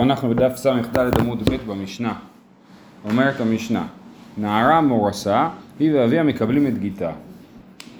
אנחנו בדף ס"ד עמוד ב' במשנה. אומרת המשנה, נערה מורסה, היא ואביה מקבלים את גיתה.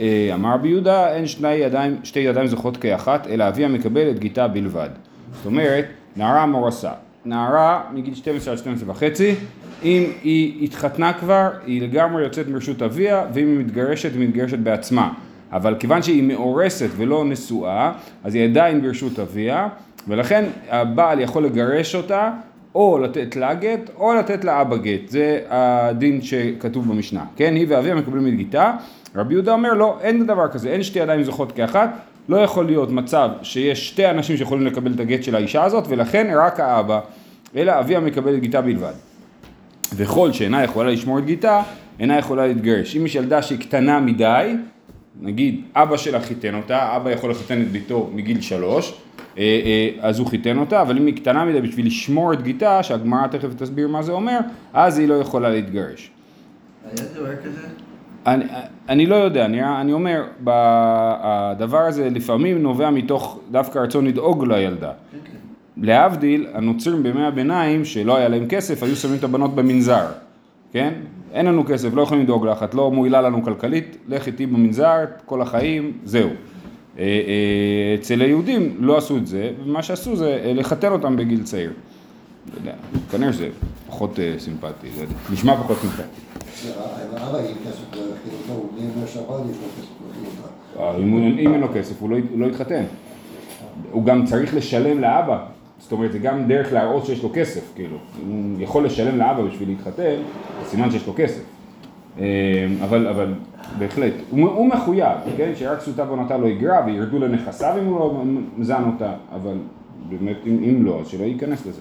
אה, אמר רבי יהודה, אין שני ידיים, שתי ידיים זוכות כאחת, אלא אביה מקבל את גיתה בלבד. זאת אומרת, נערה מורסה. נערה מגיל 12 עד 12 וחצי, אם היא התחתנה כבר, היא לגמרי יוצאת מרשות אביה, ואם היא מתגרשת, היא מתגרשת בעצמה. אבל כיוון שהיא מאורסת ולא נשואה, אז היא עדיין ברשות אביה, ולכן הבעל יכול לגרש אותה, או לתת לה גט, או לתת לה אבא גט. זה הדין שכתוב במשנה. כן, היא ואביה מקבלים את גיתה. רבי יהודה אומר, לא, אין דבר כזה, אין שתי ידיים זוכות כאחת. לא יכול להיות מצב שיש שתי אנשים שיכולים לקבל את הגט של האישה הזאת, ולכן רק האבא, אלא אביה מקבל את גיתה בלבד. וכל שאינה יכולה לשמור את גיתה, אינה יכולה להתגרש. אם יש ילדה שהיא קטנה מדי, נגיד אבא שלה חיתן אותה, אבא יכול לחתן את ביתו מגיל שלוש, אז הוא חיתן אותה, אבל אם היא קטנה מדי בשביל לשמור את גיתה, שהגמרא תכף תסביר מה זה אומר, אז היא לא יכולה להתגרש. היה דבר כזה? אני, אני לא יודע, אני, אני אומר, הדבר הזה לפעמים נובע מתוך דווקא רצון לדאוג לילדה. כן. להבדיל, הנוצרים בימי הביניים, שלא היה להם כסף, היו שמים את הבנות במנזר, כן? אין לנו כסף, לא יכולים לדאוג לך, את לא מועילה לנו כלכלית, לך איתי במנזר כל החיים, זהו. אה, אה, אצל היהודים לא עשו את זה, ומה שעשו זה אה, לחתן אותם בגיל צעיר. לא יודע, כנראה שזה פחות סימפטי, זה נשמע פחות סימפטי. לא לא אם אין לו כסף, לא, הוא לא יתחתן. הוא גם צריך לשלם לאבא, זאת אומרת, זה גם דרך להראות שיש לו כסף, כאילו. אם הוא יכול לשלם לאבא בשביל להתחתן, זה סימן שיש לו כסף. אבל, אבל בהחלט, הוא, הוא מחויב, כן? שרק סוטה בונתה לא יגרע וירדו לנכסיו אם הוא לא מזן אותה, אבל באמת, אם, אם לא, אז שלא ייכנס לזה.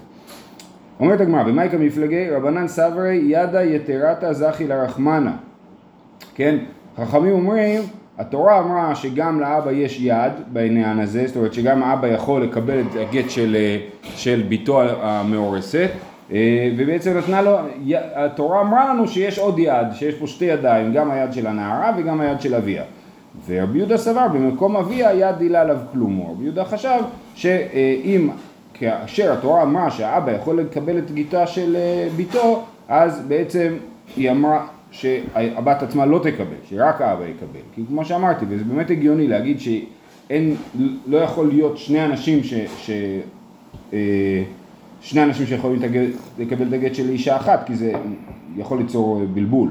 אומרת הגמרא, במאי מפלגי רבנן סברי ידה יתרתא זכי לרחמנה. כן? חכמים אומרים, התורה אמרה שגם לאבא יש יד בעניין הזה, זאת אומרת שגם האבא יכול לקבל את הגט של, אה, של בתו המאורסת, ובעצם נתנה לו, התורה אמרה לנו שיש עוד יד, שיש פה שתי ידיים, גם היד של הנערה וגם היד של אביה. ורבי יהודה סבר, במקום אביה יד דילה עליו כלום. רבי יהודה חשב שאם, כאשר התורה אמרה שהאבא יכול לקבל את גיתה של אה, בתו, אז בעצם היא אמרה שהבת עצמה לא תקבל, שרק האבא יקבל. כי כמו שאמרתי, וזה באמת הגיוני להגיד שאין, לא יכול להיות שני אנשים ש... ש אה, שני אנשים שיכולים לקבל את הגט של אישה אחת, כי זה יכול ליצור אה, בלבול.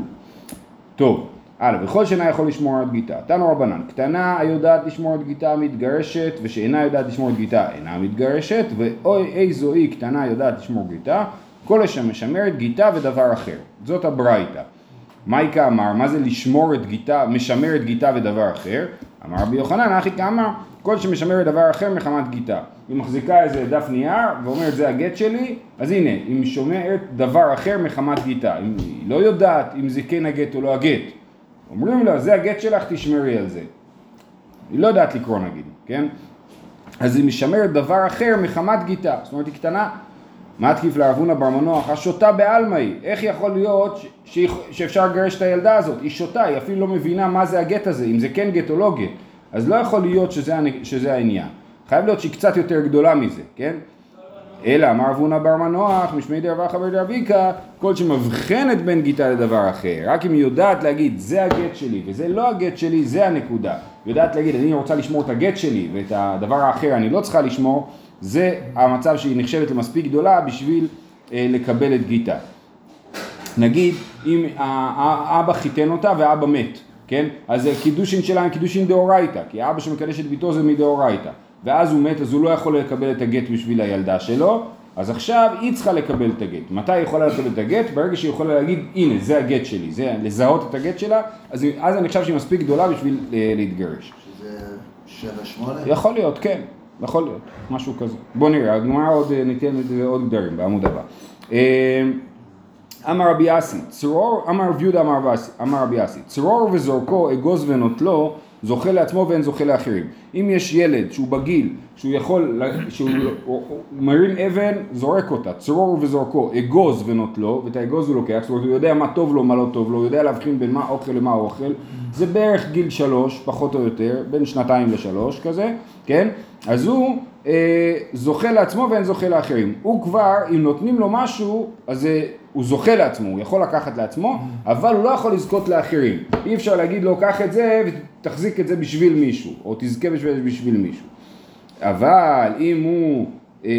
טוב, הלאה, וכל שנה יכול לשמור את גיתה. תנו רבנן, קטנה היודעת לשמור את גיתה מתגרשת, ושאינה יודעת לשמור את גיתה אינה מתגרשת, ואוי איזו היא קטנה יודעת לשמור גיתה, כל אשר משמרת גיתה ודבר אחר. זאת הברייתא. מייקה אמר, מה זה לשמור את גיתה, משמר את גיתה ודבר אחר? אמר רבי יוחנן, אחי כאמר, כל שמשמר את דבר אחר מחמת גיתה. היא מחזיקה איזה דף נייר ואומרת זה הגט שלי, אז הנה, היא משומרת דבר אחר מחמת גיתה. אם היא לא יודעת אם זה כן הגט או לא הגט. אומרים לה, זה הגט שלך, תשמרי על זה. היא לא יודעת לקרוא נגיד, כן? אז היא משמרת דבר אחר מחמת גיתה. זאת אומרת, היא קטנה. מה תקיף לאבונה בר מנוח? השוטה בעלמא היא. איך יכול להיות ש- שאפשר לגרש את הילדה הזאת? היא שוטה, היא אפילו לא מבינה מה זה הגט הזה, אם זה כן גט או לא גט. אז לא יכול להיות שזה, שזה העניין. חייב להיות שהיא קצת יותר גדולה מזה, כן? אלא אמר אבונה בר מנוח, משמי דרבה חבר דרביקה, כל שמבחנת בין גיתה לדבר אחר. רק אם היא יודעת להגיד, זה הגט שלי וזה לא הגט שלי, זה הנקודה. היא יודעת להגיד, אני רוצה לשמור את הגט שלי ואת הדבר האחר אני לא צריכה לשמור, זה המצב שהיא נחשבת למספיק גדולה בשביל אה, לקבל את גיתה. נגיד אם האבא חיתן אותה והאבא מת, כן? אז זה קידושין שלה הם קידושין דאורייתא, כי האבא שמקדש את ביתו זה מדאורייתא, ואז הוא מת אז הוא לא יכול לקבל את הגט בשביל הילדה שלו, אז עכשיו היא צריכה לקבל את הגט. מתי היא יכולה לקבל את הגט? ברגע שהיא יכולה להגיד הנה זה הגט שלי, זה לזהות את הגט שלה, אז, אז אני חושב שהיא מספיק גדולה בשביל אה, להתגרש. שזה שבע שמונה? יכול להיות, כן, יכול להיות, משהו כזה. בוא נראה, הגמרא עוד אה, ניתן לזה עוד גדרים בעמוד הבא. אה, אמר רבי אסי, צרור, אמר רב יהודה אמר רבי אסי- רבי צרור וזורקו אגוז ונוטלו, זוכה לעצמו ואין זוכה לאחרים. אם יש ילד שהוא בגיל, שהוא יכול, שהוא הוא- הוא מרים אבן, זורק אותה, צרור וזורקו, אגוז ונוטלו, ואת האגוז הוא לוקח, זאת אומרת הוא יודע מה טוב לו, מה לא טוב לו, הוא יודע להבחין בין מה אוכל למה אוכל, זה בערך גיל שלוש, פחות או יותר, בין שנתיים לשלוש כזה, כן? אז הוא אה, זוכה לעצמו ואין זוכה לאחרים. הוא כבר, אם נותנים לו משהו, אז אה, הוא זוכה לעצמו, הוא יכול לקחת לעצמו, אבל הוא לא יכול לזכות לאחרים. אי אפשר להגיד לו, קח את זה ותחזיק את זה בשביל מישהו, או תזכה בשביל, בשביל מישהו. אבל אם הוא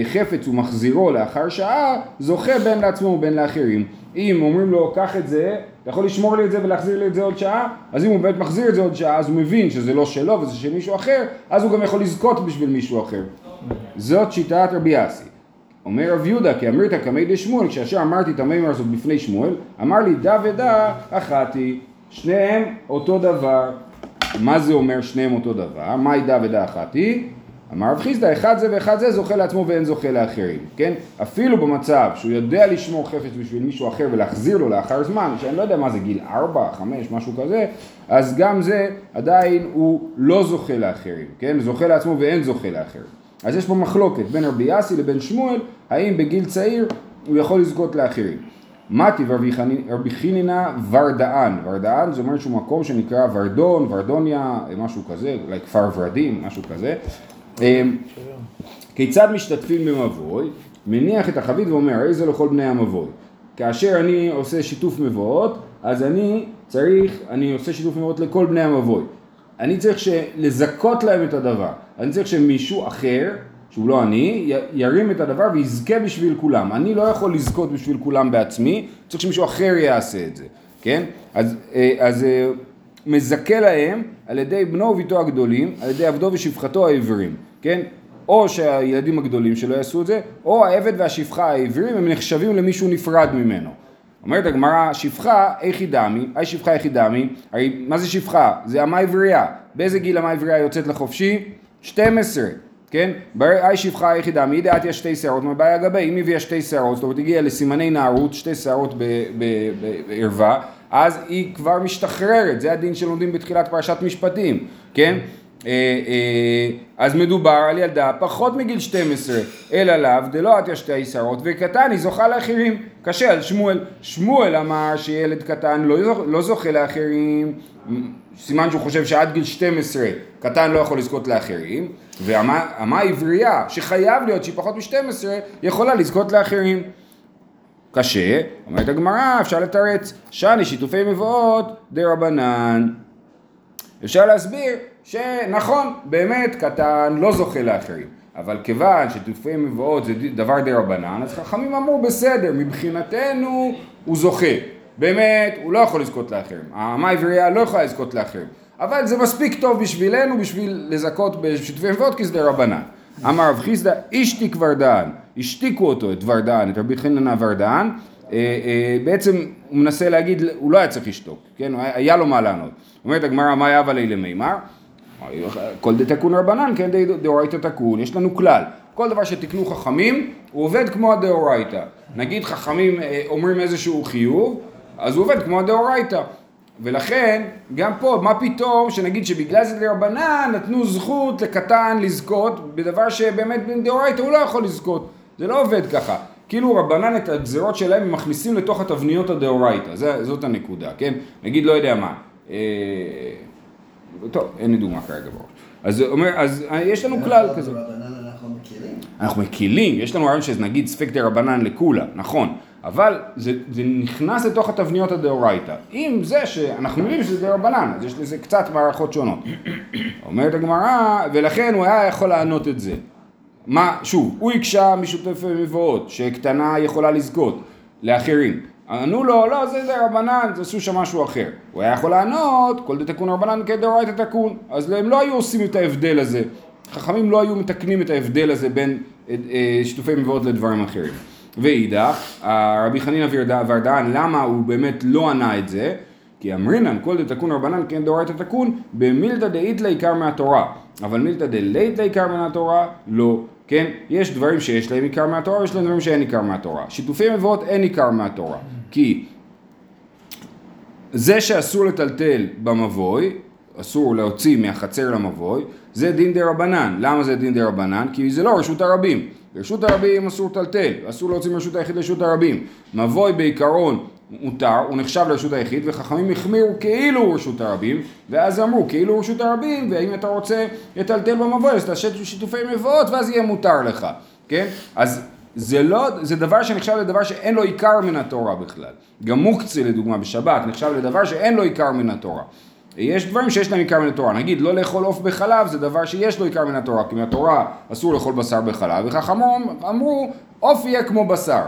חפץ ומחזירו לאחר שעה, זוכה בין לעצמו ובין לאחרים. אם אומרים לו, קח את זה, אתה יכול לשמור לי את זה ולהחזיר לי את זה עוד שעה, אז אם הוא באמת מחזיר את זה עוד שעה, אז הוא מבין שזה לא שלו וזה של מישהו אחר, אז הוא גם יכול לזכות בשביל מישהו אחר. זאת שיטת רבי אסי. אומר רב יהודה, כי אמרת קמי דשמואל, כאשר אמרתי את המימר הזאת בפני שמואל, אמר לי דה ודה אחתי, שניהם אותו דבר. מה זה אומר שניהם אותו דבר? מהי דה ודה אחתי? אמר רב חיסדא, אחד זה ואחד זה זוכה לעצמו ואין זוכה לאחרים, כן? אפילו במצב שהוא יודע לשמור חפץ בשביל מישהו אחר ולהחזיר לו לאחר זמן, שאני לא יודע מה זה גיל ארבע, חמש, משהו כזה, אז גם זה עדיין הוא לא זוכה לאחרים, כן? זוכה לעצמו ואין זוכה לאחרים. אז יש פה מחלוקת בין רבי יאסי לבין שמואל, האם בגיל צעיר הוא יכול לזכות לאחרים. מתי רבי חיננה ורדאן, ורדאן זה אומר שהוא מקום שנקרא ורדון, ורדוניה, משהו כזה, אולי כפר ורדים, משהו כזה. אמ, כיצד משתתפים במבוי? מניח את החבית ואומר, הרי זה לכל בני המבוי. כאשר אני עושה שיתוף מבואות, אז אני צריך, אני עושה שיתוף מבואות לכל בני המבוי. אני צריך לזכות להם את הדבר. אני צריך שמישהו אחר, שהוא לא אני, ירים את הדבר ויזכה בשביל כולם. אני לא יכול לזכות בשביל כולם בעצמי, צריך שמישהו אחר יעשה את זה, כן? אז, אה, אז אה, מזכה להם על ידי בנו וביתו הגדולים, על ידי עבדו ושפחתו העברים, כן? או שהילדים הגדולים שלו יעשו את זה, או העבד והשפחה העברים הם נחשבים למישהו נפרד ממנו. אומרת הגמרא, שפחה איכי דמי, היי שפחה איכי דמי, הרי מה זה שפחה? זה אמה עברייה. באיזה גיל אמה עברייה יוצאת לחופשי? 12, כן? היי שפחה איכי דמי, דעת יש שתי שערות מבעיה גבי, אם הביאה שתי שערות, זאת אומרת הגיעה לסימני נערות, שתי שערות בערווה, אז היא כבר משתחררת, זה הדין שלומדים בתחילת פרשת משפטים, כן? אה, אה, אז מדובר על ילדה פחות מגיל 12, אלא לאו דלא עטיה שתי שערות וקטן היא זוכה לאחרים. קשה על שמואל. שמואל אמר שילד קטן לא, לא זוכה לאחרים, סימן שהוא חושב שעד גיל 12 קטן לא יכול לזכות לאחרים, ואמה עברייה שחייב להיות שהיא פחות מ-12 יכולה לזכות לאחרים. קשה, אומרת הגמרא, אפשר לתרץ, שאני שיתופי מבואות דה רבנן. אפשר להסביר שנכון, באמת קטן לא זוכה לאחרים, אבל כיוון ששיתופי מבואות זה דבר דה רבנן, אז חכמים אמרו בסדר, מבחינתנו הוא זוכה. באמת, הוא לא יכול לזכות לאחרים. האמה העברייה לא יכולה לזכות לאחרים. אבל זה מספיק טוב בשבילנו בשביל לזכות בשיתופי מבואות כי זה דה רבנן. אמר רב חיסדא, אישתיק ורדן, השתיקו אותו, את ורדן, את רבי חננה ורדן, אה, אה, בעצם הוא מנסה להגיד, הוא לא היה צריך לשתוק, כן, היה לו מה לענות. אומרת הגמרא, מה היה אבל למימר? כל דתקון רבנן, כן דאורייתא תקון, יש לנו כלל, כל דבר שתקנו חכמים, הוא עובד כמו הדאורייתא. נגיד חכמים אה, אומרים איזשהו חיוב, אז הוא עובד כמו הדאורייתא. ולכן, גם פה, מה פתאום שנגיד שבגלל זה דרבנן נתנו זכות לקטן לזכות בדבר שבאמת דאורייתא הוא לא יכול לזכות. זה לא עובד ככה. כאילו רבנן את הגזירות שלהם הם מכניסים לתוך התבניות הדאורייתא, זאת הנקודה, כן? נגיד לא יודע מה. אה, טוב, אין לי דוגמה כרגע בראש. אז אומר, אז יש לנו כלל כזה. אנחנו מכילים, יש לנו רעיון שזה נגיד ספק דה רבנן לכולה, נכון, אבל זה, זה נכנס לתוך התבניות הדאורייתא. עם זה שאנחנו יודעים שזה דה רבנן, אז יש לזה קצת מערכות שונות. אומרת הגמרא, ולכן הוא היה יכול לענות את זה. מה, שוב, הוא הקשה משותפי מבואות, שקטנה יכולה לזכות לאחרים. ענו לו, לא, זה זה רבנן, עשו שם משהו אחר. הוא היה יכול לענות, כל דתקון רבנן כדאורייתא תקון. אז הם לא היו עושים את ההבדל הזה. חכמים לא היו מתקנים את ההבדל הזה בין אה, אה, שיתופי מבואות לדברים אחרים. ואידך, רבי חנינא ורדן, למה הוא באמת לא ענה את זה? כי אמרינן כל דתקון רבנן כן דאורייתא תקון במילתא דאיתלה עיקר מהתורה. אבל מילתא דלייתלה עיקר מהתורה לא. כן? יש דברים שיש להם עיקר מהתורה ויש להם דברים שאין עיקר מהתורה. שיתופי מבואות אין עיקר מהתורה. כי זה שאסור לטלטל במבוי, אסור להוציא מהחצר למבוי, זה דין דה רבנן. למה זה דין דה רבנן? כי זה לא רשות הרבים. רשות הרבים אסור לטלטל, אסור להוציא מרשות היחיד לרשות הרבים. מבוי בעיקרון מותר, הוא נחשב לרשות היחיד, וחכמים החמירו כאילו הוא רשות הרבים, ואז אמרו כאילו הוא רשות הרבים, ואם אתה רוצה לטלטל במבוא, אז תעשה שיתופי מבואות, ואז יהיה מותר לך, כן? אז זה לא, זה דבר שנחשב לדבר שאין לו עיקר מן התורה בכלל. גם מוקצה לדוגמה בשבת נחשב לדבר שאין לו עיקר מן התורה. יש דברים שיש להם עיקר מן התורה, נגיד לא לאכול עוף בחלב זה דבר שיש לו עיקר מן התורה, כי מהתורה אסור לאכול בשר בחלב, וחכמום אמרו עוף יהיה כמו בשר,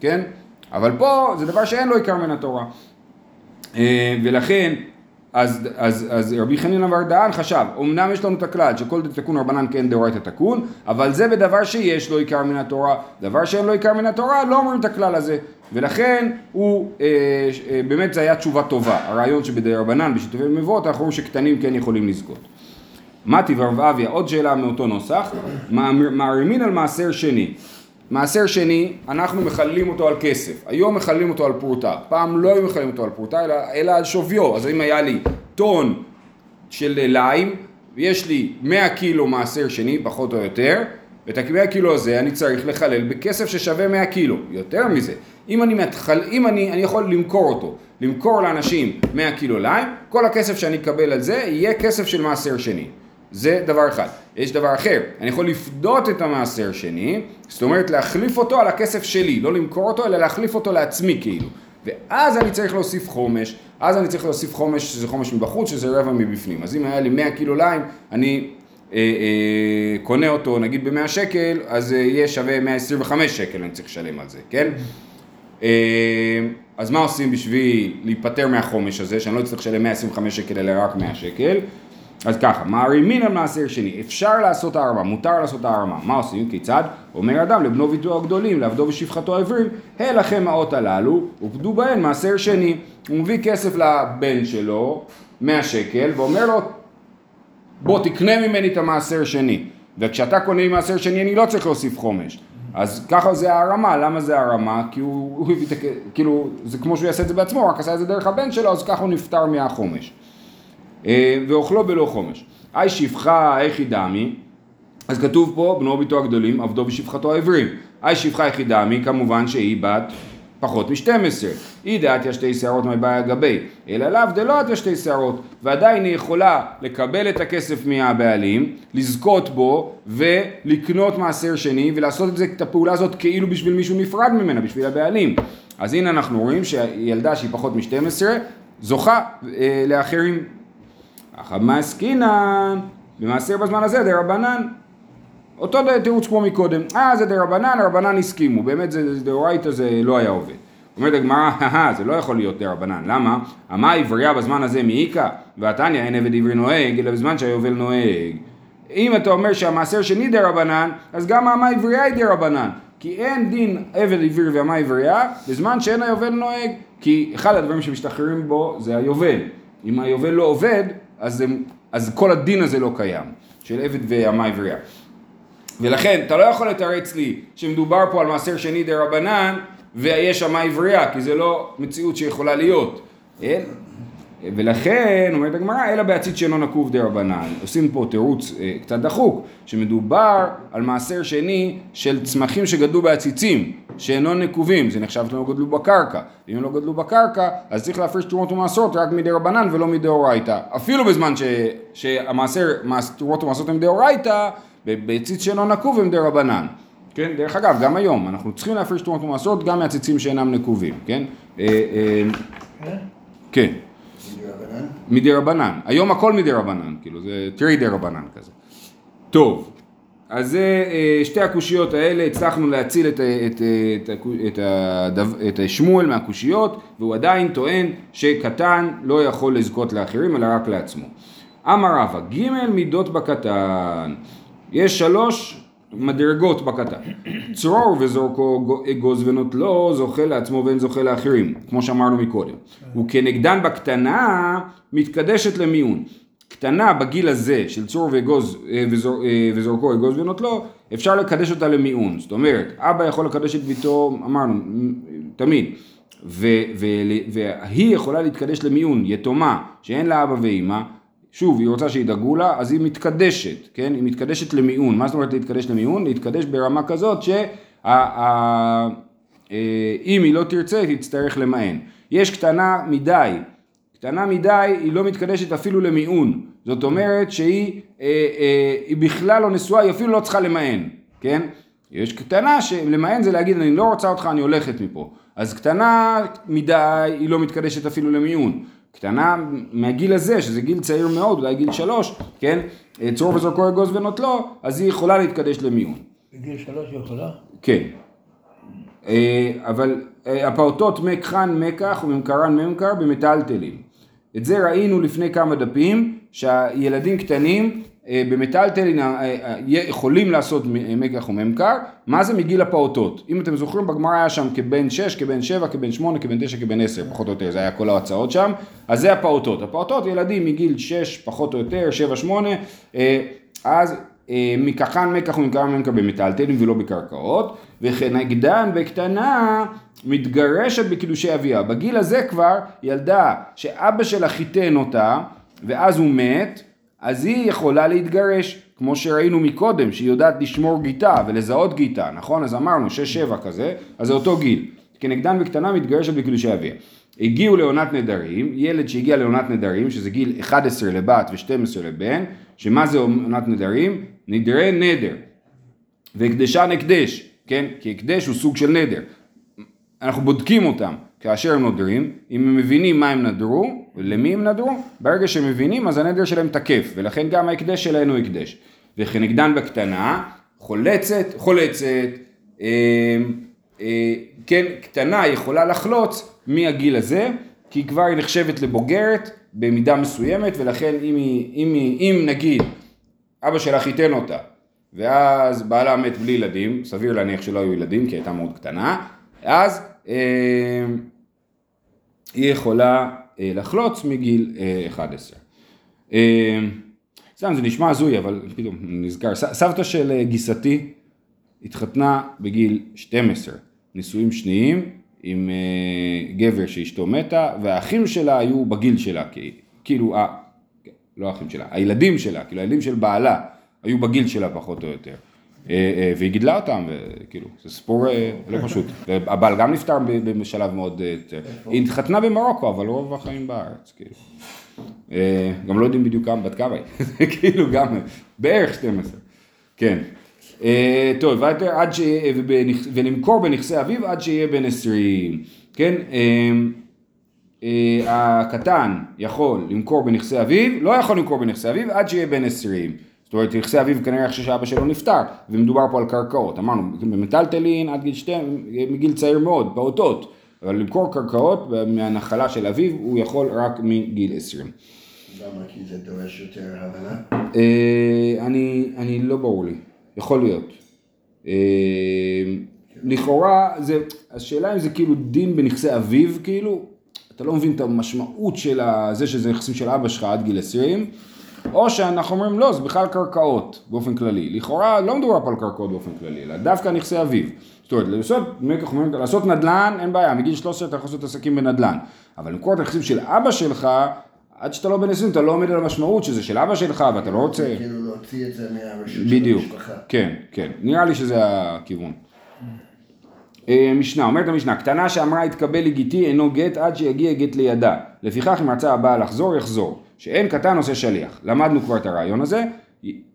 כן? אבל פה זה דבר שאין לו עיקר מן התורה. אה, ולכן, אז, אז, אז רבי חנין אמר דהן חשב, אמנם יש לנו את הכלל שכל תקון רבנן כן דאורייתא תקון, אבל זה בדבר שיש לו עיקר מן התורה, דבר שאין לו עיקר מן התורה לא אומרים את הכלל הזה. ולכן הוא, אה, אה, באמת זה היה תשובה טובה, הרעיון שבדי רבנן בשיתופי מבואות אנחנו רואים שקטנים כן יכולים לזכות. מתי ורב אביה, עוד שאלה מאותו נוסח, מערימין על מעשר שני. מעשר שני, אנחנו מחללים אותו על כסף, היום מחללים אותו על פרוטה, פעם לא היו מחללים אותו על פרוטה אלא, אלא על שוויו, אז אם היה לי טון של ליים, ויש לי 100 קילו מעשר שני, פחות או יותר, ואת ה-100 קילו הזה אני צריך לחלל בכסף ששווה 100 קילו, יותר מזה, אם אני, מתחל, אם אני, אני יכול למכור אותו, למכור לאנשים 100 קילו ליים, כל הכסף שאני אקבל על זה יהיה כסף של מעשר שני. זה דבר אחד. יש דבר אחר, אני יכול לפדות את המעשר שני, זאת אומרת להחליף אותו על הכסף שלי, לא למכור אותו, אלא להחליף אותו לעצמי כאילו. ואז אני צריך להוסיף חומש, אז אני צריך להוסיף חומש שזה חומש מבחוץ, שזה רבע מבפנים. אז אם היה לי 100 קילו ליים, אני קונה אותו נגיד ב-100 שקל, אז אה, יהיה שווה 125 שקל אני צריך לשלם על זה, כן? אה, אז מה עושים בשביל להיפטר מהחומש הזה, שאני לא אצטרך לשלם 125 שקל אלא רק 100 שקל? אז ככה, מערימין על מעשר שני, אפשר לעשות הערמה, מותר לעשות הערמה, מה עושים? כיצד? אומר אדם לבנו ויתו הגדולים, לעבדו ושפחתו העברים, הא לכם האות הללו, ופדו בהן מעשר שני. הוא מביא כסף לבן שלו, 100 שקל, ואומר לו, בוא תקנה ממני את המעשר שני. וכשאתה קונה מעשר שני אני לא צריך להוסיף חומש. אז ככה זה הערמה, למה זה הערמה? כי הוא, הוא הביא. כאילו, זה כמו שהוא יעשה את זה בעצמו, רק עשה את זה דרך הבן שלו, אז ככה הוא נפטר מהחומש. אה, ואוכלו בלא חומש. אי שפחה איכי דמי, אז כתוב פה בנו ביתו הגדולים עבדו בשפחתו העברים. אי שפחה איכי דמי כמובן שהיא בת פחות מ-12. אי דעתיה שתי שערות מבעיה גבי, אלא לאו דלא עתיה שתי שערות, ועדיין היא יכולה לקבל את הכסף מהבעלים, לזכות בו ולקנות מעשר שני ולעשות את, זה, את הפעולה הזאת כאילו בשביל מישהו נפרד ממנה, בשביל הבעלים. אז הנה אנחנו רואים שילדה שהיא פחות מ-12 זוכה אה, לאחרים הכא במאי עסקינן? במעשר בזמן הזה דרבנן. אותו תירוץ כמו מקודם, אה זה דרבנן, הרבנן הסכימו, באמת זה דאורייתא זה לא היה עובד. אומרת הגמרא, זה לא יכול להיות דרבנן, למה? אמה עברייה בזמן הזה מי איכא, והתניא אין עבד עברי נוהג, אלא בזמן שהיובל נוהג. אם אתה אומר שהמעשר שני דרבנן, אז גם אמה עברייה היא דרבנן. כי אין דין עבד עברי ואמה עברייה בזמן שאין היובל נוהג. כי אחד הדברים שמשתחררים בו זה היובל. אם היובל לא עובד, אז, הם, אז כל הדין הזה לא קיים, של עבד ואמה עברייה. ולכן, אתה לא יכול לתרץ לי שמדובר פה על מעשר שני דה רבנן ויש אמה עברייה, כי זה לא מציאות שיכולה להיות. אין? ולכן, אומרת הגמרא, אלא בעציץ שאינו נקוב דה רבנן. עושים פה תירוץ אה, קצת דחוק, שמדובר על מעשר שני של צמחים שגדלו בעציצים, שאינו נקובים, זה נחשב שלא גדלו בקרקע. אם לא גדלו בקרקע, אז צריך להפריש תרומות ומעשרות רק מדה רבנן ולא מדאורייתא. אפילו בזמן ש, שהמעשר, תרומות ומעשרות הם דאורייתא, בעציץ שאינו נקוב הם דה רבנן. כן, דרך אגב, גם היום, אנחנו צריכים להפריש תרומות ומעשרות גם מעציצים שאינם נקובים, כן? אה, אה, כן. מדי רבנן. היום הכל מדי רבנן, כאילו זה תראי די רבנן כזה. טוב, אז זה אה, שתי הקושיות האלה, הצלחנו להציל את, את, את, את, את, את שמואל מהקושיות, והוא עדיין טוען שקטן לא יכול לזכות לאחרים, אלא רק לעצמו. אמר רבא, ג' מידות בקטן. יש שלוש מדרגות בקטן. צרור וזורקו אגוז ונוטלו זוכה לעצמו ואין זוכה לאחרים, כמו שאמרנו מקודם. וכנגדן בקטנה מתקדשת למיון. קטנה בגיל הזה של צרור ואגוז אה, וזור, אה, וזורקו אגוז ונוטלו, אפשר לקדש אותה למיון. זאת אומרת, אבא יכול לקדש את ביתו, אמרנו, תמיד. ו, ו, והיא יכולה להתקדש למיון, יתומה, שאין לה אבא ואימא, שוב, היא רוצה שידאגו לה, אז היא מתקדשת, כן? היא מתקדשת למיון. מה זאת אומרת להתקדש למיון? להתקדש ברמה כזאת שאם אה, היא לא תרצה, היא תצטרך למען. יש קטנה מדי, קטנה מדי היא לא מתקדשת אפילו למיעון, זאת אומרת שהיא אה, אה, היא בכלל לא נשואה, היא אפילו לא צריכה למען, כן? יש קטנה שלמען זה להגיד אני לא רוצה אותך, אני הולכת מפה. אז קטנה מדי היא לא מתקדשת אפילו למיעון. קטנה מהגיל הזה, שזה גיל צעיר מאוד, אולי גיל שלוש, כן? צרור וזרקו אגוז ונוטלו, אז היא יכולה להתקדש למיעון. בגיל שלוש היא יכולה? כן. אה, אבל אה, הפעוטות מקחן מקח וממכרן ממכר במטלטלים. את זה ראינו לפני כמה דפים, שהילדים קטנים אה, במטלטלין אה, אה, יכולים לעשות מקח וממכר, מה זה מגיל הפעוטות? אם אתם זוכרים בגמרא היה שם כבן 6, כבן 7, כבן 8, כבן 9, כבן 10, פחות או יותר, זה היה כל ההצעות שם, אז זה הפעוטות. הפעוטות ילדים מגיל 6 פחות או יותר, 7-8, אז מכחן מקח וממכר ממכר במטלטלין ולא בקרקעות, וכנגדן בקטנה מתגרשת בקידושי אביה. בגיל הזה כבר ילדה שאבא שלה חיתן אותה ואז הוא מת, אז היא יכולה להתגרש, כמו שראינו מקודם, שהיא יודעת לשמור גיטה ולזהות גיטה, נכון? אז אמרנו 6-7 כזה, אז זה אותו גיל. כנגדן בקטנה מתגרשת בקידושי אביה. הגיעו לעונת נדרים, ילד שהגיע לעונת נדרים, שזה גיל 11 לבת ו-12 לבן, שמה זה עונת נדרים? נדרי נדר. והקדשן הקדש, כן? כי הקדש הוא סוג של נדר. אנחנו בודקים אותם כאשר הם נודרים, אם הם מבינים מה הם נדרו, ולמי הם נדרו, ברגע שהם מבינים אז הנדר שלהם תקף, ולכן גם ההקדש שלהם הוא הקדש. וכנגדן בקטנה, חולצת, חולצת, אה, אה, כן, קטנה יכולה לחלוץ מהגיל הזה, כי כבר היא נחשבת לבוגרת במידה מסוימת, ולכן אם, היא, אם, היא, אם נגיד אבא שלה חיתן אותה, ואז בעלה מת בלי ילדים, סביר להניח שלא היו ילדים כי הייתה מאוד קטנה, אז אה, היא יכולה לחלוץ מגיל 11. אה, סתם זה נשמע הזוי אבל פתאום נזכר, סבתא של גיסתי התחתנה בגיל 12, נישואים שניים עם גבר שאשתו מתה והאחים שלה היו בגיל שלה, כאילו, לא האחים שלה, הילדים שלה, כאילו הילדים של בעלה היו בגיל שלה פחות או יותר. אה, אה, והיא גידלה אותם, וכאילו, זה סיפור אה, לא פשוט. והבעל גם נפטר בשלב מאוד... היא התחתנה במרוקו, אבל רוב החיים בארץ, כאילו. גם לא יודעים בדיוק כמה, בת כמה היא, כאילו גם בערך 12, כן. טוב, עד ש... ולמכור בנכסי אביו עד שיהיה בן 20, כן? הקטן יכול למכור בנכסי אביו, לא יכול למכור בנכסי אביו עד שיהיה בן 20. זאת אומרת, נכסי אביו כנראה אחרי שאבא שלו נפטר, ומדובר פה על קרקעות. אמרנו, במטלטלין עד גיל שתי, מגיל צעיר מאוד, פעוטות. אבל למכור קרקעות מהנחלה של אביו, הוא יכול רק מגיל עשרים. למה? כי זה דורש יותר הבנה? אה, אני, לא ברור לי, יכול להיות. אה, לכאורה, זה, השאלה אם זה כאילו דין בנכסי אביו, כאילו, אתה לא מבין את המשמעות של זה שזה נכסים של אבא שלך עד גיל עשרים. או שאנחנו אומרים לא, זה בכלל קרקעות באופן כללי. לכאורה לא מדובר פה על קרקעות באופן כללי, אלא דווקא נכסי אביו. זאת אומרת, לעשות, לעשות נדל"ן אין בעיה, מגיל 13 אתה יכול לעשות עסקים בנדל"ן. אבל למכור את הנכסים של אבא שלך, עד שאתה לא בן 20 אתה לא עומד על המשמעות שזה של אבא שלך ואתה לא רוצה... כאילו להוציא את זה מהרשות של המשפחה. כן, כן. נראה לי שזה הכיוון. אה, משנה, אומרת המשנה, קטנה שאמרה התקבל לגיטי אינו גט עד שיגיע גט לידה. לפיכך אם רצה הבעל לחזור, יחזור. שאין קטן עושה שליח. למדנו כבר את הרעיון הזה.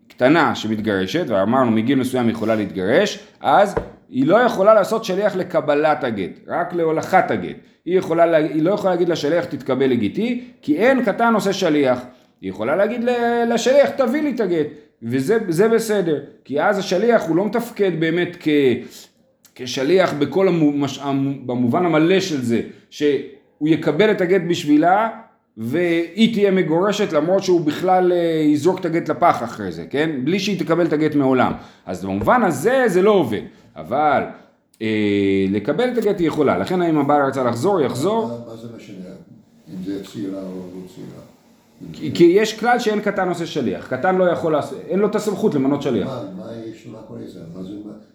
קטנה שמתגרשת, ואמרנו מגיל מסוים יכולה להתגרש, אז היא לא יכולה לעשות שליח לקבלת הגט, רק להולכת הגט. היא, יכולה, היא לא יכולה להגיד לשליח תתקבל לגיטי, כי אין קטן עושה שליח. היא יכולה להגיד לשליח תביא לי את הגט, וזה בסדר, כי אז השליח הוא לא מתפקד באמת כ, כשליח בכל המוש, במובן המלא של זה, שהוא יקבל את הגט בשבילה והיא תהיה מגורשת למרות שהוא בכלל אה, יזרוק את הגט לפח אחרי זה, כן? בלי שהיא תקבל את הגט מעולם. אז במובן הזה זה לא עובד, אבל אה, לקבל את הגט היא יכולה, לכן אם הבעל רצה לחזור, יחזור. מה זה משנה? אם זה צעירה או לא צעירה? כי, יש כלל שאין קטן עושה שליח, קטן לא יכול לעשות, אין לו את הסמכות למנות שליח. מה, מה יש לה כל זה?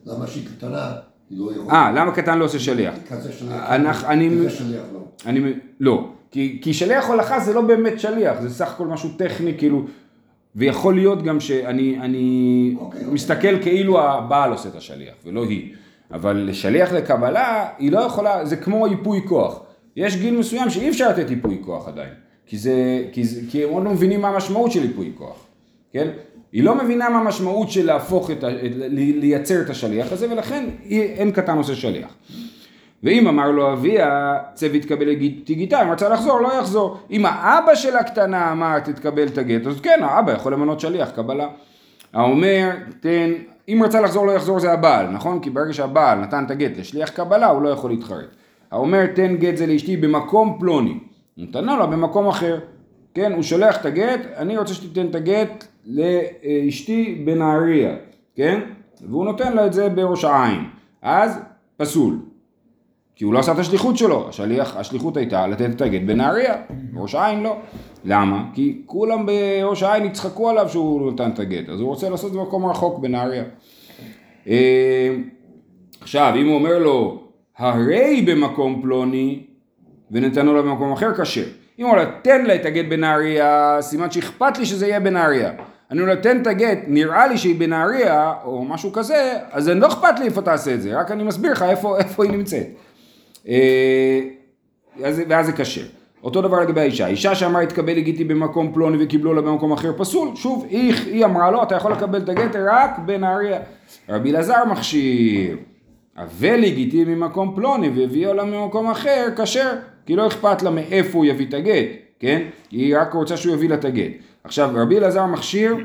למה שהיא קטנה? לא אה, למה קטן לא עושה שליח? כזה שליח. אני... כזה שליח לא. אני... לא. כי, כי שליח הולכה זה לא באמת שליח, זה סך הכל משהו טכני, כאילו, ויכול להיות גם שאני אני okay, אוקיי, מסתכל okay. אוקיי. כאילו הבעל עושה את השליח, ולא היא. אבל לשליח לקבלה, היא לא יכולה, זה כמו ייפוי כוח. יש גיל מסוים שאי אפשר לתת ייפוי כוח עדיין, כי, זה, כי, זה, כי הם עוד לא מבינים מה המשמעות של ייפוי כוח, כן? היא לא מבינה מה המשמעות של להפוך את ה... לייצר את השליח הזה, ולכן אין קטן עושה שליח. ואם אמר לו אביה, צא ויתקבל לגיטה, אם רצה לחזור, לא יחזור. אם האבא של הקטנה אמר תתקבל את הגט, אז כן, האבא יכול למנות שליח קבלה. האומר, תן, אם רצה לחזור לא יחזור זה הבעל, נכון? כי ברגע שהבעל נתן את הגט לשליח קבלה, הוא לא יכול להתחרט. האומר, תן גט זה לאשתי במקום פלוני. נתנה לו במקום אחר. כן, הוא שולח את הגט, אני רוצה שתיתן את הגט לאשתי בנהריה, כן? והוא נותן לה את זה בראש העין. אז פסול. כי הוא לא עשה את השליחות שלו, השליח, השליחות הייתה לתת את הגט בנהריה, בראש העין לא. למה? כי כולם בראש העין יצחקו עליו שהוא נתן את הגט, אז הוא רוצה לעשות את זה במקום רחוק בנהריה. אה, עכשיו, אם הוא אומר לו, הרי במקום פלוני, ונתנו לו במקום אחר, כשר. אם הוא אומר, תן לה את הגט בנהריה, סימן שאכפת לי שזה יהיה בנהריה. אני אומר, תן את הגט, נראה לי שהיא בנהריה, או משהו כזה, אז לא אכפת לי איפה תעשה את זה, רק אני מסביר לך איפה, איפה היא נמצאת. אה, ואז זה קשה. אותו דבר לגבי האישה, אישה שאמרה התקבל לגיטי במקום פלוני וקיבלו לה במקום אחר פסול, שוב, היא, היא אמרה לו, אתה יכול לקבל את הגט רק בנהריה. רבי אלעזר מכשיר, אבל לגיטי ממקום פלוני והביאו לה ממקום אחר, כשר, כי לא אכפת לה מאיפה הוא יביא את הגט, כן? היא רק רוצה שהוא יביא לה את הגט. עכשיו, רבי אלעזר מכשיר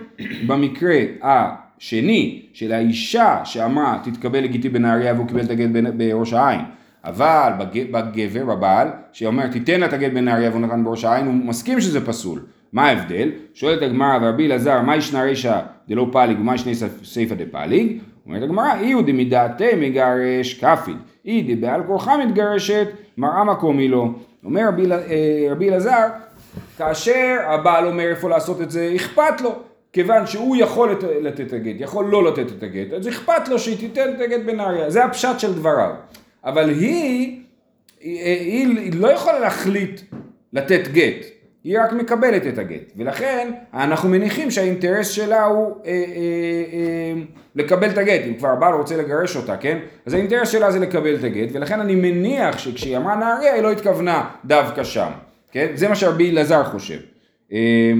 במקרה השני של האישה שאמרה תתקבל לגיטי בנהריה והוא קיבל את הגט בראש העין. אבל בגבר, בבעל, שאומר תיתן לה את הגט בנהריה והוא נתן בראש העין, הוא מסכים שזה פסול. מה ההבדל? שואלת הגמרא ורבי אלעזר, מה ישנה רשע דלא פליג ומה ישנה סייפא דפליג? אומרת הגמרא, אי הוא דמידעתי מגרש כפיד, אי דבעל כורחה מתגרשת, מראה מקום היא לא. אומר אה, רבי אלעזר, כאשר הבעל אומר איפה לעשות את זה, אכפת לו. כיוון שהוא יכול לתת את הגט, יכול לא לתת את הגט, אז אכפת לו שהיא תיתן את הגט בנהריה. זה הפשט של דבריו. אבל היא, היא, היא לא יכולה להחליט לתת גט, היא רק מקבלת את הגט, ולכן אנחנו מניחים שהאינטרס שלה הוא אה, אה, אה, לקבל את הגט, אם כבר הבעל רוצה לגרש אותה, כן? אז האינטרס שלה זה לקבל את הגט, ולכן אני מניח שכשהיא אמרה נהריה היא לא התכוונה דווקא שם, כן? זה מה שרבי אלעזר חושב. אה,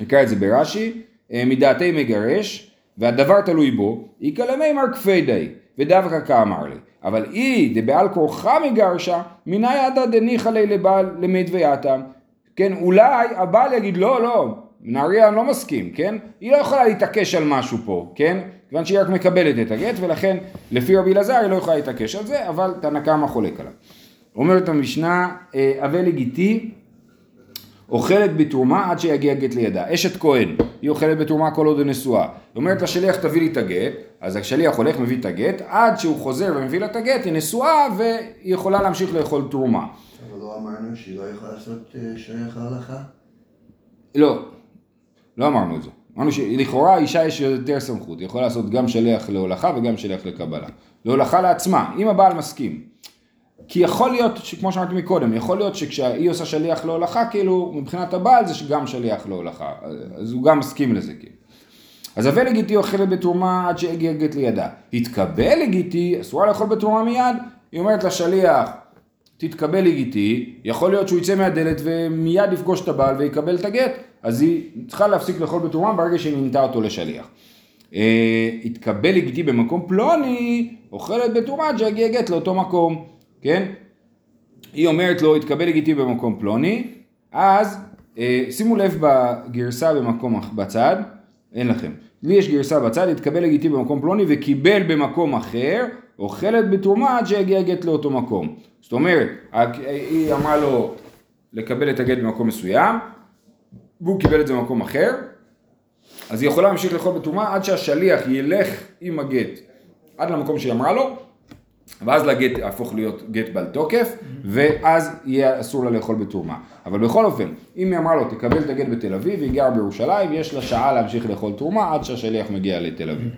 נקרא את זה ברש"י, אה, מדעתי מגרש, והדבר תלוי בו, איקלמי מר כפי ודווקא כאמר לי. אבל אי דבעל כורחה מגרשה, מנאי עדה דניחא לי לבעל למת ויתם. כן, אולי הבעל יגיד לא, לא, נהריה לא מסכים, כן? היא לא יכולה להתעקש על משהו פה, כן? כיוון שהיא רק מקבלת את הגט, ולכן לפי רבי אלעזר היא לא יכולה להתעקש על זה, אבל תנא קמא חולק עליו. אומרת המשנה, אה, אבל לגיטי אוכלת בתרומה עד שיגיע גט לידה. אשת כהן, היא אוכלת בתרומה כל עוד היא נשואה. היא אומרת לשליח תביא לי את הגט, אז השליח הולך מביא את הגט, עד שהוא חוזר ומביא לה את הגט, היא נשואה והיא יכולה להמשיך לאכול תרומה. אבל לא אמרנו שהיא לא יכולה לעשות אה, שייך להלכה? לא, לא אמרנו את זה. אמרנו שלכאורה אישה יש יותר סמכות, היא יכולה לעשות גם שליח להולכה וגם שליח לקבלה. להולכה לעצמה, אם הבעל מסכים. כי יכול להיות, כמו שאמרתי מקודם, יכול להיות שכשהיא עושה שליח להולכה, כאילו מבחינת הבעל זה גם שליח להולכה, אז הוא גם מסכים לזה כאילו. אז אבל לגיטי אוכלת בתרומה עד שהגיע גט לידה. התקבל לגיטי, אסורה לאכול בתרומה מיד, היא אומרת לשליח, תתקבל לגיטי, יכול להיות שהוא יצא מהדלת ומיד יפגוש את הבעל ויקבל את הגט, אז היא צריכה להפסיק לאכול בתרומה ברגע שהיא מינתה אותו לשליח. אה, התקבל לגיטי במקום פלוני, אוכלת בתרומה עד שהגיע גט לאותו מקום. כן? היא אומרת לו, התקבל לגיטי במקום פלוני, אז אה, שימו לב בגרסה במקום בצד, אין לכם. לי יש גרסה בצד, התקבל לגיטי במקום פלוני וקיבל במקום אחר, אוכלת בתרומה עד שיגיע גט לאותו מקום. זאת אומרת, היא אמרה לו לקבל את הגט במקום מסוים, והוא קיבל את זה במקום אחר, אז היא יכולה להמשיך לאכול בתרומה עד שהשליח ילך עם הגט עד למקום שהיא אמרה לו, ואז לגט יהפוך להיות גט בעל תוקף, ואז יהיה אסור לה לאכול בתרומה. אבל בכל אופן, אם היא אמרה לו תקבל את הגט בתל אביב, היא גרה בירושלים, יש לה שעה להמשיך לאכול תרומה עד שהשליח מגיע לתל אביב.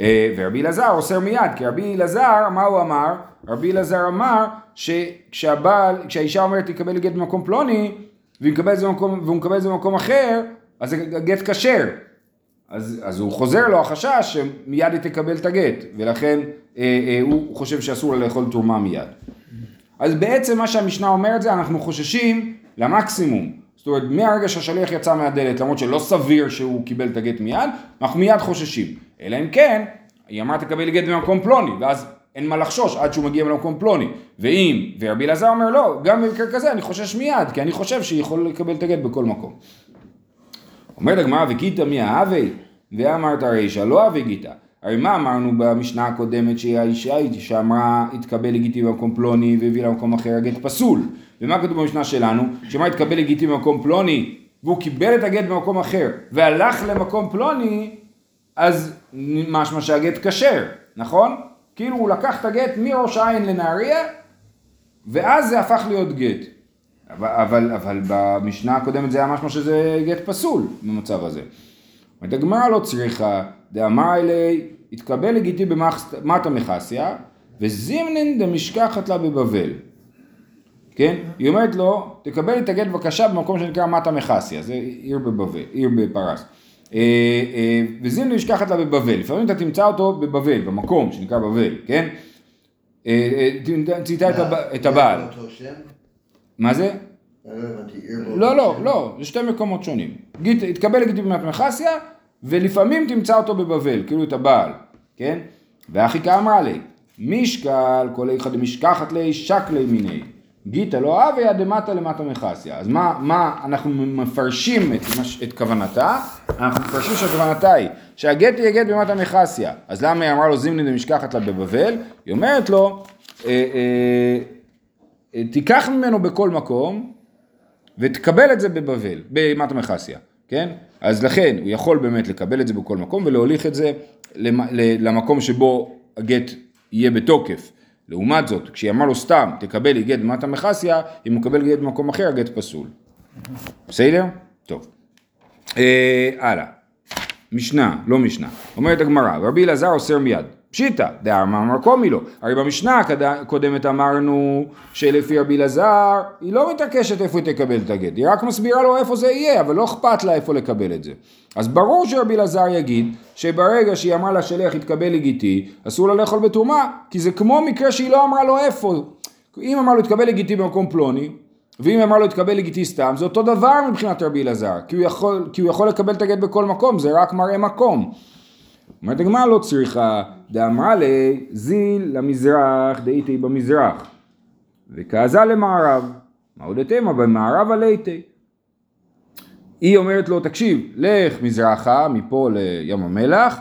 אה, ורבי אלעזר אוסר מיד, כי רבי אלעזר, מה הוא אמר? רבי אלעזר אמר שכשהבעל, כשהאישה אומרת תקבל גט במקום פלוני, והוא מקבל את זה במקום אחר, אז הגט כשר. אז, אז הוא חוזר לו החשש שמיד היא תקבל את הגט, ולכן אה, אה, הוא חושב שאסור לה לאכול תרומה מיד. אז בעצם מה שהמשנה אומרת זה אנחנו חוששים למקסימום. זאת אומרת, מהרגע שהשליח יצא מהדלת, למרות שלא סביר שהוא קיבל את הגט מיד, אנחנו מיד חוששים. אלא אם כן, היא אמרה תקבל גט במקום פלוני, ואז אין מה לחשוש עד שהוא מגיע למקום פלוני. ואם, ורבי אלעזר אומר לא, גם במקרה כזה אני חושש מיד, כי אני חושב שהיא יכולה לקבל את הגט בכל מקום. אומרת הגמרא וגיתא מי האבי? ואמרת רישא לא אבי גיתא. הרי מה אמרנו במשנה הקודמת שהיא האישה היא שאמרה התקבל לגיטי במקום פלוני והביא למקום אחר הגט פסול. ומה כתוב במשנה שלנו? שאמרה התקבל לגיטי במקום פלוני והוא קיבל את הגט במקום אחר והלך למקום פלוני אז משמע שהגט כשר, נכון? כאילו הוא לקח את הגט מראש העין לנהריה ואז זה הפך להיות גט. אבל, אבל, אבל במשנה הקודמת זה היה משמע שזה גט פסול במצב הזה. אומרת הגמרא לא צריכה, דאמר אלי, התקבל לגיטי במטה מחסיה, וזימנין דמשכחת לה בבבל. כן? היא אומרת לו, תקבל את הגט בבקשה במקום שנקרא מטה מחסיה, זה עיר בבבל, עיר בפרס. אה, אה, וזימנין נשכחת לה בבבל, לפעמים אתה תמצא אותו בבבל, במקום שנקרא בבל, כן? אה, תמצא את הבעל. מה זה? לא לא, לא? לא, זה שתי מקומות שונים. התקבל לגיטי במטמחסיה, ולפעמים תמצא אותו בבבל, כאילו את הבעל, כן? ואחיקה אמרה לי, משקל כל איכא דמשכחת לי שקלי מיני. גיתא לא אביה דמטה למטה מחסיה. אז מה, מה אנחנו מפרשים את, את כוונתה? אנחנו מפרשים שכוונתה היא שהגט יהיה גט במטה מחסיה. אז למה היא אמרה לו זימני דמשכחת לה בבבל? היא אומרת לו, אה, אה, תיקח ממנו בכל מקום ותקבל את זה בבבל, במטה מחסיה, כן? אז לכן הוא יכול באמת לקבל את זה בכל מקום ולהוליך את זה למקום שבו הגט יהיה בתוקף. לעומת זאת, כשהיא אמרה לו סתם, תקבל לי גט במטה מחסיה, אם הוא מקבל גט במקום אחר, הגט פסול. בסדר? טוב. אה, הלאה. משנה, לא משנה. אומרת הגמרא, רבי אלעזר אוסר מיד. פשיטא, דאמר מקומי לו. הרי במשנה הקודמת אמרנו שלפי רבי אלעזר, היא לא מתעקשת איפה היא תקבל את הגט, היא רק מסבירה לו איפה זה יהיה, אבל לא אכפת לה איפה לקבל את זה. אז ברור שרבי אלעזר יגיד שברגע שהיא אמרה לשליח יתקבל לגיטי, אסור לה לאכול בתרומה, כי זה כמו מקרה שהיא לא אמרה לו איפה. אם אמר לו תקבל לגיטי במקום פלוני, ואם אמר לו תקבל לגיטי סתם, זה אותו דבר מבחינת רבי אלעזר, כי כי הוא יכול לקבל את הגט בכל מקום, זה רק מראה מקום. אומרת הגמרא לא צריכה, דאמרה לי זיל למזרח דאיתי במזרח, וכעזה למערב, מה עוד אתמה במערב עלייתי. היא אומרת לו, תקשיב, לך מזרחה, מפה לים המלח,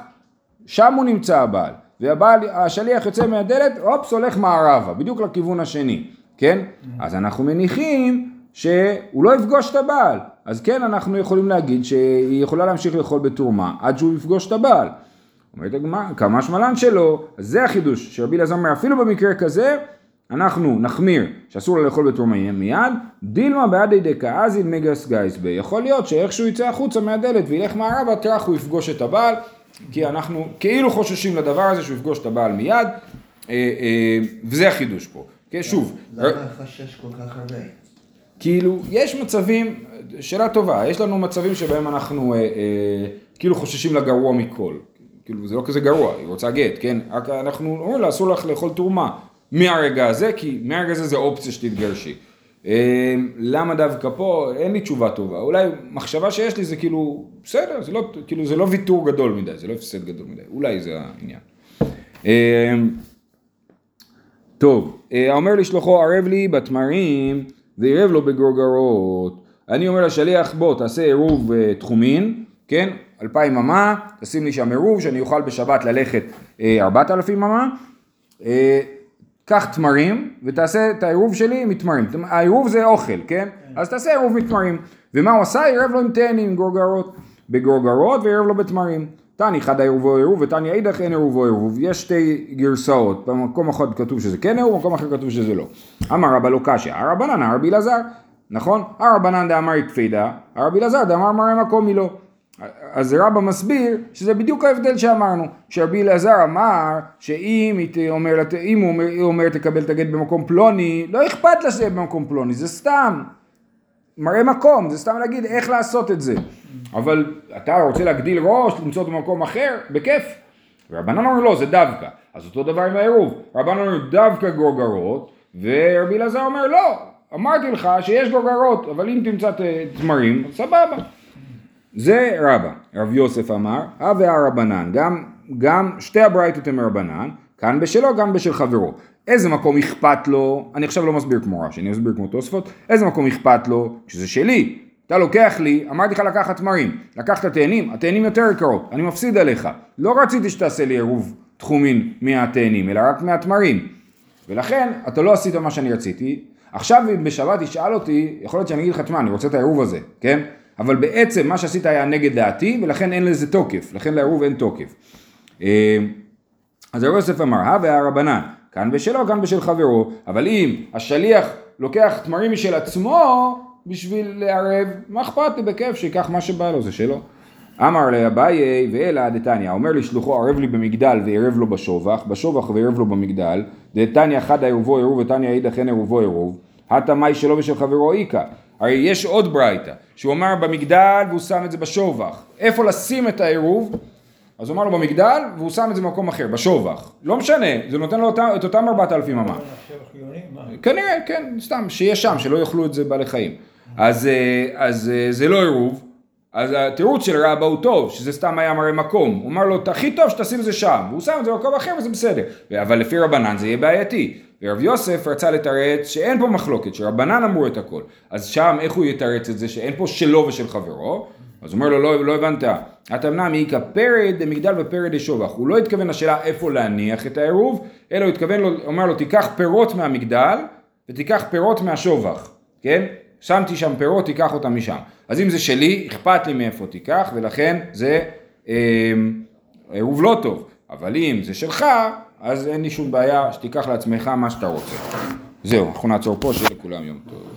שם הוא נמצא הבעל. והבעל, השליח יוצא מהדלת, אופס, הולך מערבה, בדיוק לכיוון השני, כן? אז אנחנו מניחים שהוא לא יפגוש את הבעל. אז כן, אנחנו יכולים להגיד שהיא יכולה להמשיך לאכול בתרומה עד שהוא יפגוש את הבעל. אומרת הגמרא, כמה שמלן שלו, אז זה החידוש, שרבי אלעזר אומר, אפילו במקרה כזה, אנחנו נחמיר שאסור לו לאכול בתרומה מיד, דילמה בעדי דקאזין מגס גייס בי. יכול להיות שאיכשהו יצא החוצה מהדלת וילך מערבה, טרח הוא יפגוש את הבעל, כי אנחנו כאילו חוששים לדבר הזה שהוא יפגוש את הבעל מיד, אה, אה, וזה החידוש פה. כן, שוב, למה חשש כל כך הרבה? כאילו, יש מצבים, שאלה טובה, יש לנו מצבים שבהם אנחנו אה, אה, כאילו חוששים לגרוע מכל. כאילו, זה לא כזה גרוע, היא רוצה גט, כן? רק אנחנו אומרים לה, אסור לך לאכול תרומה מהרגע הזה, כי מהרגע הזה זה אופציה שתתגרשי. אה, למה דווקא פה? אין לי תשובה טובה. אולי מחשבה שיש לי זה כאילו, בסדר, זה לא, כאילו, זה לא ויתור גדול מדי, זה לא הפסד גדול מדי. אולי זה העניין. אה, טוב, אה, אומר לשלוחו ערב לי בתמרים ועירב לו בגרוגרות. אני אומר לשליח בוא תעשה עירוב אה, תחומין, כן? אלפיים אמה, תשים לי שם עירוב שאני אוכל בשבת ללכת אה, ארבעת אלפים אמה. אה, קח תמרים ותעשה את העירוב שלי מתמרים. העירוב זה אוכל, כן? אז תעשה עירוב מתמרים. ומה הוא עשה? עירב לו עם תאנים, עם גרוגרות. בגרוגרות ועירב לו בתמרים. תני חד העירובו עירוב ותני אידך אין עירובו עירוב. יש שתי גרסאות, במקום אחד כתוב שזה כן עירוב, במקום אחר כתוב שזה לא. אמר רבא לא קשיא, הרבנן הרבי אלעזר, נכון? הרבנן דאמר יקפידה, הרבי אלעזר דאמר מראה מקומי לא. אז רבא מסביר שזה בדיוק ההבדל שאמרנו, שרבי אלעזר אמר שאם היא אומר, אומר, אומר תקבל את הגט במקום פלוני, לא אכפת לה שזה במקום פלוני, זה סתם מראה מקום, זה סתם להגיד איך לעשות את זה. אבל אתה רוצה להגדיל ראש, למצוא אותו במקום אחר, בכיף. ורבנן אומר לא, זה דווקא. אז אותו דבר עם העירוב. רבנן אומר דווקא גרוגרות, ורבי אלעזר אומר לא, אמרתי לך שיש לו גרות, אבל אם תמצא תמרים, סבבה. זה רבא. רב יוסף אמר, הווה הרבנן, גם, גם שתי הברייתות הן מרבנן, כאן בשלו, גם בשל חברו. איזה מקום אכפת לו, אני עכשיו לא מסביר כמו רש"י, אני מסביר כמו תוספות, איזה מקום אכפת לו, כשזה שלי, אתה לוקח לי, אמרתי לך לקחת תמרים, לקחת תאנים, התאנים יותר יקרות, אני מפסיד עליך. לא רציתי שתעשה לי עירוב תחומין מהתאנים, אלא רק מהתמרים. ולכן, אתה לא עשית מה שאני רציתי. עכשיו אם בשבת תשאל אותי, יכול להיות שאני אגיד לך, תשמע, אני רוצה את העירוב הזה, כן? אבל בעצם מה שעשית היה נגד דעתי, ולכן אין לזה תוקף, לכן לעירוב אין תוקף. אה, אז הרב יוסף אמר, הווה הרבנן, כאן בשלו, כאן בשל חברו, אבל אם השליח לוקח תמרים משל עצמו בשביל לערב, מה אכפת לי בכיף שיקח מה שבא לו, זה שלו. אמר לאביי ואלא דתניא, אומר לשלוחו ערב לי במגדל וערב לו בשובח, בשובח וערב לו במגדל, דתניא חד עירובו עירוב ותניא אידך אין עירובו עירוב, התמאי שלו ושל חברו איכא. הרי יש עוד ברייתא, שהוא אמר במגדל והוא שם את זה בשובח. איפה לשים את העירוב? אז הוא אמר לו במגדל והוא שם את זה במקום אחר, בשובח. לא משנה, זה נותן לו את אותם 4,000 אמה. כנראה, כן, סתם, שיהיה שם, שלא יאכלו את זה בעלי חיים. אז, אה, אז אה, זה לא עירוב, אז התירוץ של רבא הוא טוב, שזה סתם היה מראה מקום. הוא אמר לו, הכי טוב שתשים את זה שם, והוא שם את זה במקום אחר וזה בסדר. אבל לפי רבנן זה יהיה בעייתי. ורב יוסף רצה לתרץ שאין פה מחלוקת, שרבנן אמרו את הכל. אז שם איך הוא יתרץ את זה שאין פה שלו ושל חברו? אז הוא אומר לו, לא, לא הבנת, התמנה מאיכא פרד דמגדל ופרד דשובח. הוא לא התכוון לשאלה איפה להניח את העירוב, אלא הוא התכוון, לו, אומר לו, תיקח פירות מהמגדל ותיקח פירות מהשובח, כן? שמתי שם פירות, תיקח אותם משם. אז אם זה שלי, אכפת לי מאיפה תיקח, ולכן זה אה, עירוב לא טוב. אבל אם זה שלך, אז אין לי שום בעיה שתיקח לעצמך מה שאתה רוצה. זהו, אנחנו נעצור פה, שיהיה לכולם יום טוב.